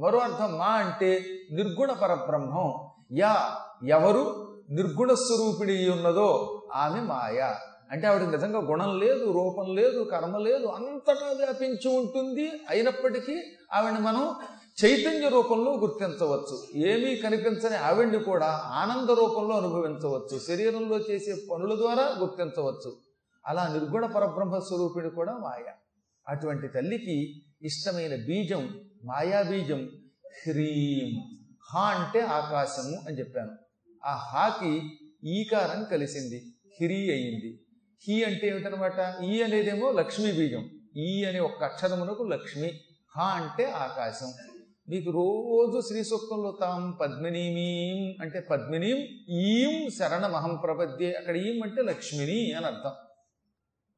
మరో అర్థం మా అంటే నిర్గుణ పరబ్రహ్మం. యా ఎవరు నిర్గుణ స్వరూపిణి ఉన్నదో ఆమె మాయ. అంటే ఆవిడ నిజంగా గుణం లేదు రూపం లేదు కర్మ లేదు అంతటా వ్యాపించి ఉంటుంది అయినప్పటికీ ఆవిడని మనం చైతన్య రూపంలో గుర్తించవచ్చు. ఏమీ కనిపించని ఆవిడ్ని కూడా ఆనంద రూపంలో అనుభవించవచ్చు. శరీరంలో చేసే పనుల ద్వారా గుర్తించవచ్చు. అలా నిర్గుణ పరబ్రహ్మ స్వరూపిణి కూడా మాయ. అటువంటి తల్లికి ఇష్టమైన బీజం మాయాబీజం హ్రీం హా అంటే ఆకాశము అని చెప్పాను. ఆ హాకి ఈకారం కలిసింది హిరి అయింది. హీ అంటే ఏమిటనమాట? ఈ అనేదేమో లక్ష్మీ బీజం. ఈ అనే ఒక్క అక్షరమునకు లక్ష్మి హా అంటే ఆకాశం. మీకు రోజు శ్రీ సూక్తంలో తాం పద్మినీమీం అంటే పద్మినీం ఈం శరణమహం ప్రపద్యే. అక్కడ ఈం అంటే లక్ష్మిని అని అర్థం.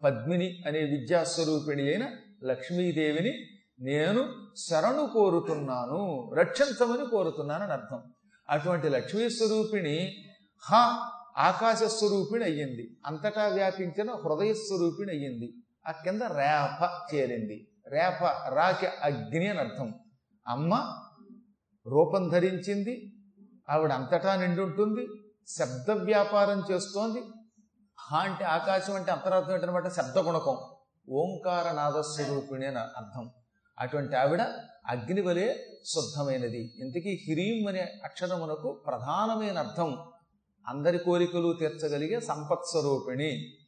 పద్మిని అనే విద్యాస్వరూపిణి అయిన లక్ష్మీదేవిని నేను శరణు కోరుతున్నాను రక్షించమని కోరుతున్నాను అని అర్థం అటువంటి లక్ష్మీ స్వరూపిణి హ ఆకాశ స్వరూపిణి అయ్యింది. అంతటా వ్యాపించిన హృదయ స్వరూపిణి అయ్యింది. ఆ కింద రేప చేరింది. రేప రాకి అగ్ని అని అర్థం అమ్మ రూపం ధరించింది. ఆవిడ అంతటా నిండి ఉంటుంది శబ్ద వ్యాపారం చేస్తోంది. హా అంటే ఆకాశం అంటే అంతరార్థం ఏంటనమాట? శబ్ద గుణకం. ఓంకార నాదస్వరూపిణి అని అర్థం. అటువంటి ఆవిడ అగ్ని వలె శుద్ధమైనది. ఇంతకీ హిరీం అనే అక్షరమునకు ప్రధానమైన అర్థం అందరి కోరికలు తీర్చగలిగే సంపత్స్వరూపిణి.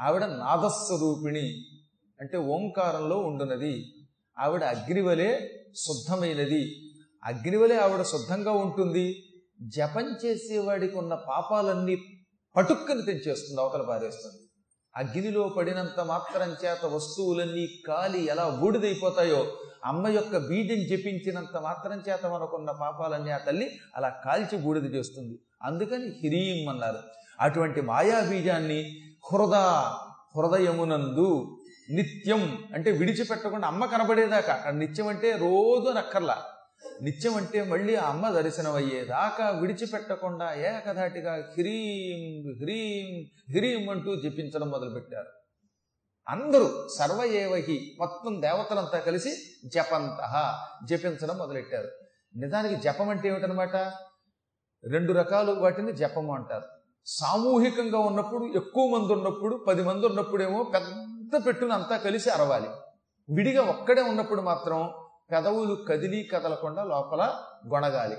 ఆవిడ నాదస్వరూపిణి అంటే ఓంకారంలో ఉండునది. ఆవిడ అగ్నివలే శుద్ధమైనది. అగ్నివలే ఆవిడ శుద్ధంగా ఉంటుంది. జపం చేసేవాడికి ఉన్న పాపాలన్నీ పటుక్కని తెంచేస్తుంది అవతల పారేస్తుంది. అగ్నిలో పడినంత మాత్రం చేత వస్తువులన్నీ కాలి ఎలా బూడిదైపోతాయో అమ్మ యొక్క బీజం జపించినంత మాత్రం చేత మనకున్న పాపాలన్నీ ఆ తల్లి అలా కాల్చి బూడిద చేస్తుంది. అందుకని హిరీం అన్నారు అటువంటి మాయా బీజాన్ని హృద హృదయమునందు నిత్యం అంటే విడిచిపెట్టకుండా అమ్మ కనబడేదాకా అక్కడ నిత్యం అంటే రోజు నక్కర్లా నిత్యం అంటే మళ్ళీ ఆ అమ్మ దర్శనం అయ్యేదాకా విడిచిపెట్టకుండా ఏకధాటిగా హ్రీం హ్రీం హ్రీం అంటూ జపించడం మొదలుపెట్టారు. అందరూ సర్వయేవహి మొత్తం దేవతలంతా కలిసి జపంత జపించడం మొదలెట్టారు. నిజానికి జపం అంటే ఏమిటనమాట? రెండు రకాలు వాటిని జపము అంటారు. సామూహికంగా ఉన్నప్పుడు ఎక్కువ మంది ఉన్నప్పుడు పది మంది ఉన్నప్పుడేమో పెద్ద పెట్టున అంతా కలిసి అరవాలి. విడిగా ఒక్కడే ఉన్నప్పుడు మాత్రం పెదవులు కదిలి కదలకుండా లోపల గొణగాలి.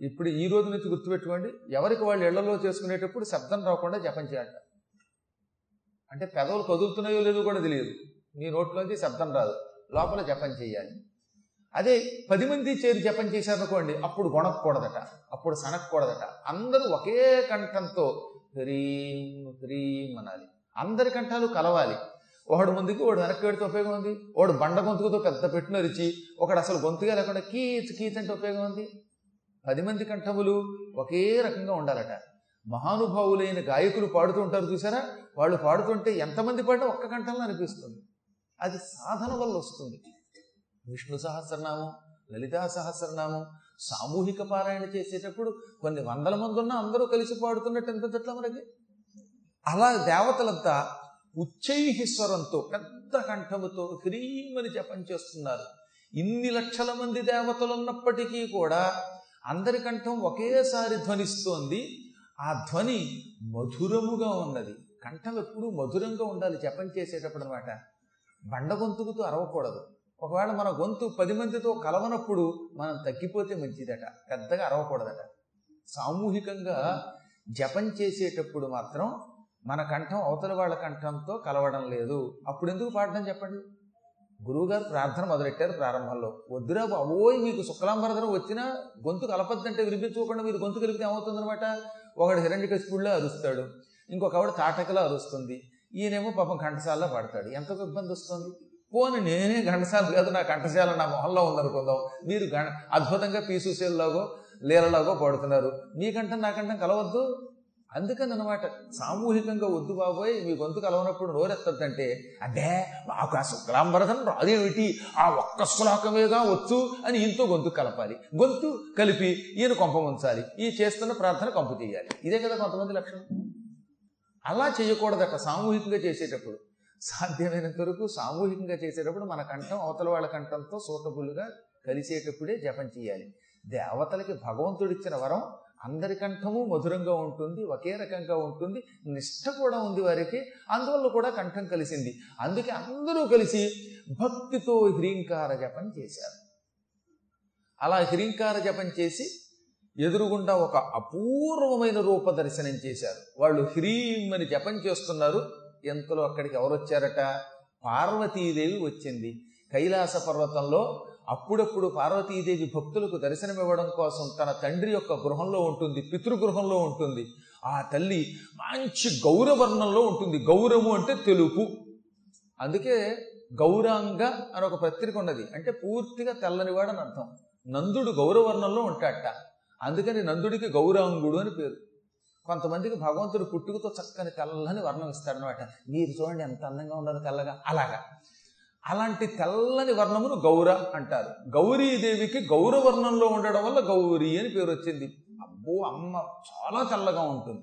ఇప్పుడు ఈ రోజు నుంచి గుర్తుపెట్టుకోండి ఎవరికి వాళ్ళు ఇళ్ళలో చేసుకునేటప్పుడు శబ్దం రాకుండా జపం చేయండి అంటే పెదవులు కదులుతున్నాయో లేదో కూడా తెలియదు. మీ నోట్లోంచి శబ్దం రాదు. లోపల జపం చేయాలి. అదే పది మంది చేరి జపం చేశారనుకోండి అప్పుడు గొణకూడదట అప్పుడు సనక్కూడదట. అందరూ ఒకే కంఠంతో హ్రీం హ్రీం అనాలి. అందరి కంఠాలు కలవాలి. ఒకడు ముందుకి వాడు వెనక్కి పెడితే ఉపయోగం ఉంది? వాడు బండ గొంతుకుతో పెద్ద పెట్టినరిచి ఒకడు అసలు గొంతుగా లేకుండా కీచ్ కీచ్ అంటే ఉపయోగం ఉంది? పది మంది కంఠములు ఒకే రకంగా ఉండాలట. మహానుభావులైన గాయకులు పాడుతూ ఉంటారు చూసారా? వాళ్ళు పాడుతుంటే ఎంతమంది పాడినా ఒక్క కంఠంలో అనిపిస్తుంది. అది సాధన వల్ల వస్తుంది. విష్ణు సహస్రనామం లలితా సహస్రనామం సామూహిక పారాయణ చేసేటప్పుడు కొన్ని వందల మంది ఉన్నా అందరూ కలిసి పాడుతున్నట్టు అనిపించట్లా మనకి? అలా దేవతలంతా ఉచ్చైహిస్వరంతో పెద్ద కంఠముతో హ్రీమని జపం చేస్తున్నారు. ఇన్ని లక్షల మంది దేవతలు ఉన్నప్పటికీ కూడా అందరి కంఠం ఒకేసారి ధ్వనిస్తోంది. ఆ ధ్వని మధురముగా ఉన్నది. కంఠం ఎప్పుడూ మధురంగా ఉండాలి జపం చేసేటప్పుడు అనమాట బండ గొంతుకుతో అరవకూడదు. ఒకవేళ మన గొంతు పది మందితో కలవనప్పుడు మనం తగ్గిపోతే మంచిదట. పెద్దగా అరవకూడదట. సామూహికంగా జపం చేసేటప్పుడు మాత్రం మన కంఠం అవతల వాళ్ళ కంఠంతో కలవడం లేదు. అప్పుడు ఎందుకు పాడడం చెప్పండి? గురువుగారు ప్రార్థన మొదలెట్టారు ప్రారంభంలో. వద్దురా బాబోయ్ మీకు శుక్లాంబరధనం వచ్చినా గొంతు కలపద్దంటే వినిపించుకోకుండా మీరు గొంతు కలిపితే ఏమవుతుందనమాట ఒకడు హిరణ్యకశిపుడిలో అరుస్తాడు. ఇంకొక ఆవిడ తాటకలో అరుస్తుంది. ఈయనేమో పాపం ఘంటసాలలో పాడతాడు. ఎంత ఇబ్బంది వస్తుంది? పోని నేనే ఘంటసాల కాదు నా కంఠశాల నా మొహంలో ఉందనుకుందాం. మీరు అద్భుతంగా పీసూసేలాగో లీలలాగో పాడుతున్నారు. మీకంఠం నాకంఠం కలవద్దు. అందుకని అనమాట సామూహికంగా వద్దు బాబోయ్ మీ గొంతు కలవనప్పుడు నోరెత్తద్దంటే అదే మాకు ఆ శుక్లాంబరధం రాదేమిటి? ఆ ఒక్క శ్లోకమేగా వచ్చు అని ఈయనతో గొంతు కలపాలి. గొంతు కలిపి ఈయన కొంప ఉంచాలి ఈ చేస్తున్న ప్రార్థన కంపు చేయాలి ఇదే కదా కొంతమంది లక్షణం. అలా చేయకూడదట సామూహికంగా చేసేటప్పుడు. సాధ్యమైనంత వరకు సామూహికంగా చేసేటప్పుడు మన కంఠం అవతల వాళ్ళ కంఠంతో సూటబుల్గా కలిసేటప్పుడే జపం చేయాలి. దేవతలకి భగవంతుడిచ్చిన వరం అందరి కంఠము మధురంగా ఉంటుంది ఒకే రకంగా ఉంటుంది నిష్ఠ కూడా ఉంది వారికి అందువల్ల కూడా కంఠం కలిసింది. అందుకే అందరూ కలిసి భక్తితో హ్రీంకార జపం చేశారు. అలా హ్రీంకార జపం చేసి ఎదురుగుండా ఒక అపూర్వమైన రూప దర్శనం చేశారు. వాళ్ళు హ్రీం అని జపం చేస్తున్నారు. ఎంతలో అక్కడికి ఎవరు వచ్చారట పార్వతీదేవి వచ్చింది. కైలాస పర్వతంలో అప్పుడప్పుడు పార్వతీదేవి భక్తులకు దర్శనమివ్వడం కోసం తన తండ్రి యొక్క గృహంలో ఉంటుంది పితృగృహంలో ఉంటుంది. ఆ తల్లి మంచి గౌరవర్ణంలో ఉంటుంది. గౌరము అంటే తెలుపు. అందుకే గౌరాంగ అని ఒక పత్రిక ఉన్నది. అంటే పూర్తిగా తెల్లనివాడని అర్థం. నందుడు గౌరవర్ణంలో ఉంటాడట. అందుకని నందుడికి గౌరాంగుడు అని పేరు. కొంతమందికి భగవంతుడు పుట్టుకతో చక్కని తెల్లని వర్ణం ఇస్తాడనమాట మీరు చూడండి ఎంత అందంగా ఉన్నారు తెల్లగా. అలాగా. అలాంటి తెల్లని వర్ణమును గౌర అంటారు. గౌరీదేవికి గౌరవర్ణంలో ఉండడం వల్ల గౌరీ అని పేరు వచ్చింది. అబ్బో అమ్మ చాలా తెల్లగా ఉంటుంది.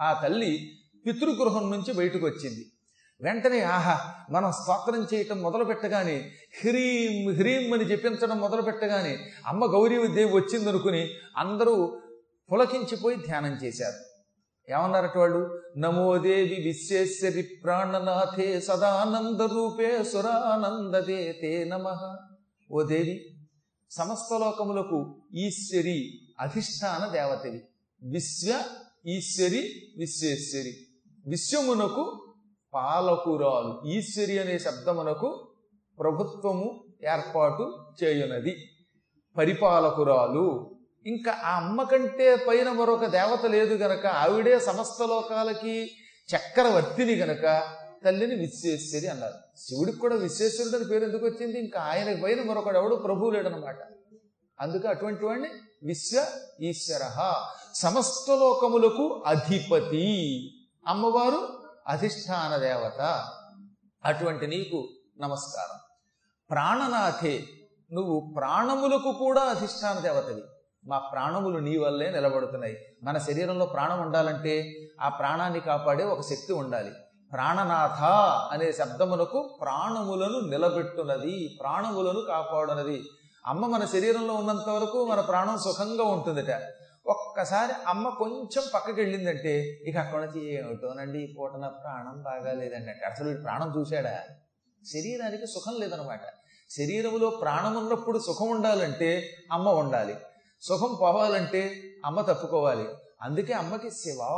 ఆ తల్లి పితృగృహం నుంచి బయటకు వచ్చింది. వెంటనే ఆహా మనం స్తోత్రం చేయటం మొదలు పెట్టగానే హ్రీం హ్రీం అని చెప్పించడం మొదలు పెట్టగానే అమ్మ గౌరీ దేవి వచ్చిందనుకుని అందరూ పులకించిపోయి ధ్యానం చేశారు. ఏమన్నారట వాళ్ళు నమోదేవి విశ్వేశ్వరి ప్రాణనాథే సదానంద రూపే సురానందదే తే నమ. ఓ దేవి సమస్త లోకములకు ఈశ్వరి అధిష్టాన దేవతవి. విశ్వ ఈశ్వరి విశ్వేశ్వరి. విశ్వమునకు పాలకురాలు. ఈశ్వరి అనే శబ్దమునకు ప్రభుత్వము ఏర్పాటు చేయునది. పరిపాలకురాలు. ఇంకా ఆ అమ్మ కంటే పైన మరొక దేవత లేదు గనక ఆవిడే సమస్త లోకాలకి చక్రవర్తిని గనక తల్లిని విశ్వేశ్వరి అన్నారు. శివుడికి కూడా విశ్వేశ్వరుడు అని పేరు ఎందుకు వచ్చింది? ఇంకా ఆయన పైన మరొకడు ఎవడు? ప్రభువు లేడనమాట అందుకే అటువంటి వాడిని విశ్వ ఈశ్వర. సమస్త లోకములకు అధిపతి. అమ్మవారు అధిష్టాన దేవత. అటువంటి నీకు నమస్కారం. ప్రాణనాథే నువ్వు ప్రాణములకు కూడా అధిష్టాన దేవతవి. మా ప్రాణములు నీ వల్లే నిలబడుతున్నాయి. మన శరీరంలో ప్రాణం ఉండాలంటే ఆ ప్రాణాన్ని కాపాడే ఒక శక్తి ఉండాలి. ప్రాణనాథ అనే శబ్దమునకు ప్రాణములను నిలబెట్టున్నది ప్రాణములను కాపాడునది. అమ్మ మన శరీరంలో ఉన్నంత వరకు మన ప్రాణం సుఖంగా ఉంటుందట. ఒక్కసారి అమ్మ కొంచెం పక్కకి వెళ్ళిందంటే ఇక అక్కడ నుంచి ఏమిటోనండి ఈ పూట నా ప్రాణం బాగాలేదండి అంటే అసలు ప్రాణం చూశాడా? శరీరానికి సుఖం లేదనమాట శరీరంలో ప్రాణం ఉన్నప్పుడు సుఖం ఉండాలంటే అమ్మ ఉండాలి. సుఖం పోవాలంటే అమ్మ తప్పుకోవాలి. అందుకే అమ్మకి శివా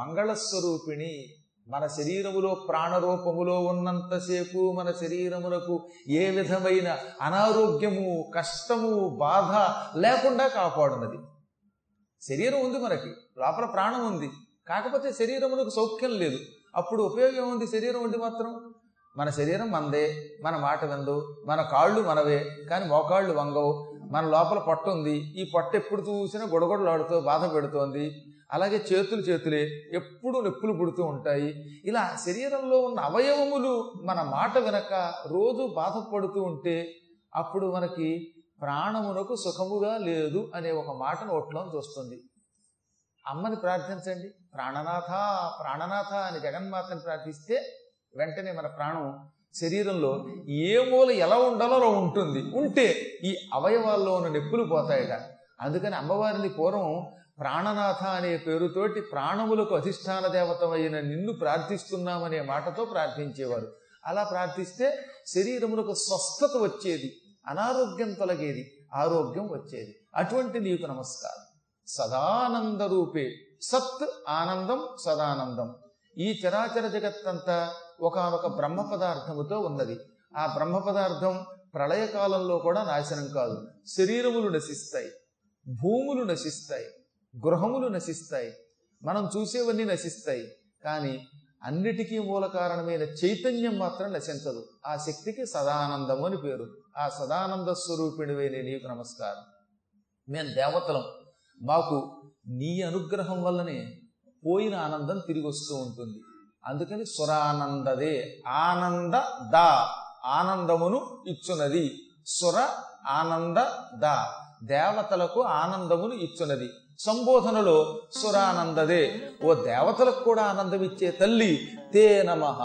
మంగళస్వరూపిణి. మన శరీరములో ప్రాణరూపములో ఉన్నంతసేపు మన శరీరములకు ఏ విధమైన అనారోగ్యము కష్టము బాధ లేకుండా కాపాడున్నది. శరీరం ఉంది మనకి లోపల ప్రాణం ఉంది. కాకపోతే శరీరమునకు సౌఖ్యం లేదు. అప్పుడు ఉపయోగం ఉంది శరీరం ఉండి మాత్రం? మన శరీరం మనదే మన మాట విందు మన కాళ్ళు మనవే కానీ మోకాళ్ళు వంగవు. మన లోపల పొట్ట ఉంది. ఈ పొట్ట ఎప్పుడు చూసినా గొడగొడలాడుతూ బాధ పెడుతోంది. అలాగే చేతులు చేతులే ఎప్పుడు నొప్పులు పుడుతూ ఉంటాయి. ఇలా శరీరంలో ఉన్న అవయవములు మన మాట వినక రోజు బాధపడుతూ ఉంటే అప్పుడు మనకి ప్రాణమునకు సుఖముగా లేదు అనే ఒక మాటను నోట్లో చూస్తుంది. అమ్మని ప్రార్థించండి. ప్రాణనాథ ప్రాణనాథ అని జగన్మాతని ప్రార్థిస్తే వెంటనే మన ప్రాణం శరీరంలో ఏ మూల ఎలా ఉండాలో అలా ఉంటుంది. ఉంటే ఈ అవయవాల్లో ఉన్న నొప్పులు పోతాయట. అందుకని అమ్మవారిని పూర్వం ప్రాణనాథ అనే పేరుతోటి ప్రాణములకు అధిష్టాన దేవతమైన నిన్ను ప్రార్థిస్తున్నామనే మాటతో ప్రార్థించేవారు. అలా ప్రార్థిస్తే శరీరములకు స్వస్థత వచ్చేది అనారోగ్యం తొలగేది ఆరోగ్యం వచ్చేది. అటువంటి నీకు నమస్కారం. సదానంద రూపే. సత్ ఆనందం సదానందం. ఈ చరాచర జగత్తంతా ఒకనొక బ్రహ్మ పదార్థముతో ఉన్నది. ఆ బ్రహ్మ పదార్థం ప్రళయకాలంలో కూడా నాశనం కాదు. శరీరములు నశిస్తాయి. భూములు నశిస్తాయి. గృహములు నశిస్తాయి. మనం చూసేవన్నీ నశిస్తాయి. కానీ అన్నిటికీ మూల కారణమైన చైతన్యం మాత్రం నశించదు. ఆ శక్తికి సదానందము అని పేరు. ఆ సదానంద స్వరూపిణివైన నీకు నమస్కారం. మేము దేవతలం. మాకు నీ అనుగ్రహం వల్లనే పోయిన ఆనందం తిరిగి వస్తూ ఉంటుంది. అందుకని స్వరానందదే. ఆనంద దా. ఆనందమును ఇచ్చునది. స్వర ఆనంద దా. దేవతలకు ఆనందమును ఇచ్చునది. సంబోధనలో సురానందదే ఓ దేవతలకు కూడా ఆనందం ఇచ్చే తల్లి తే నమః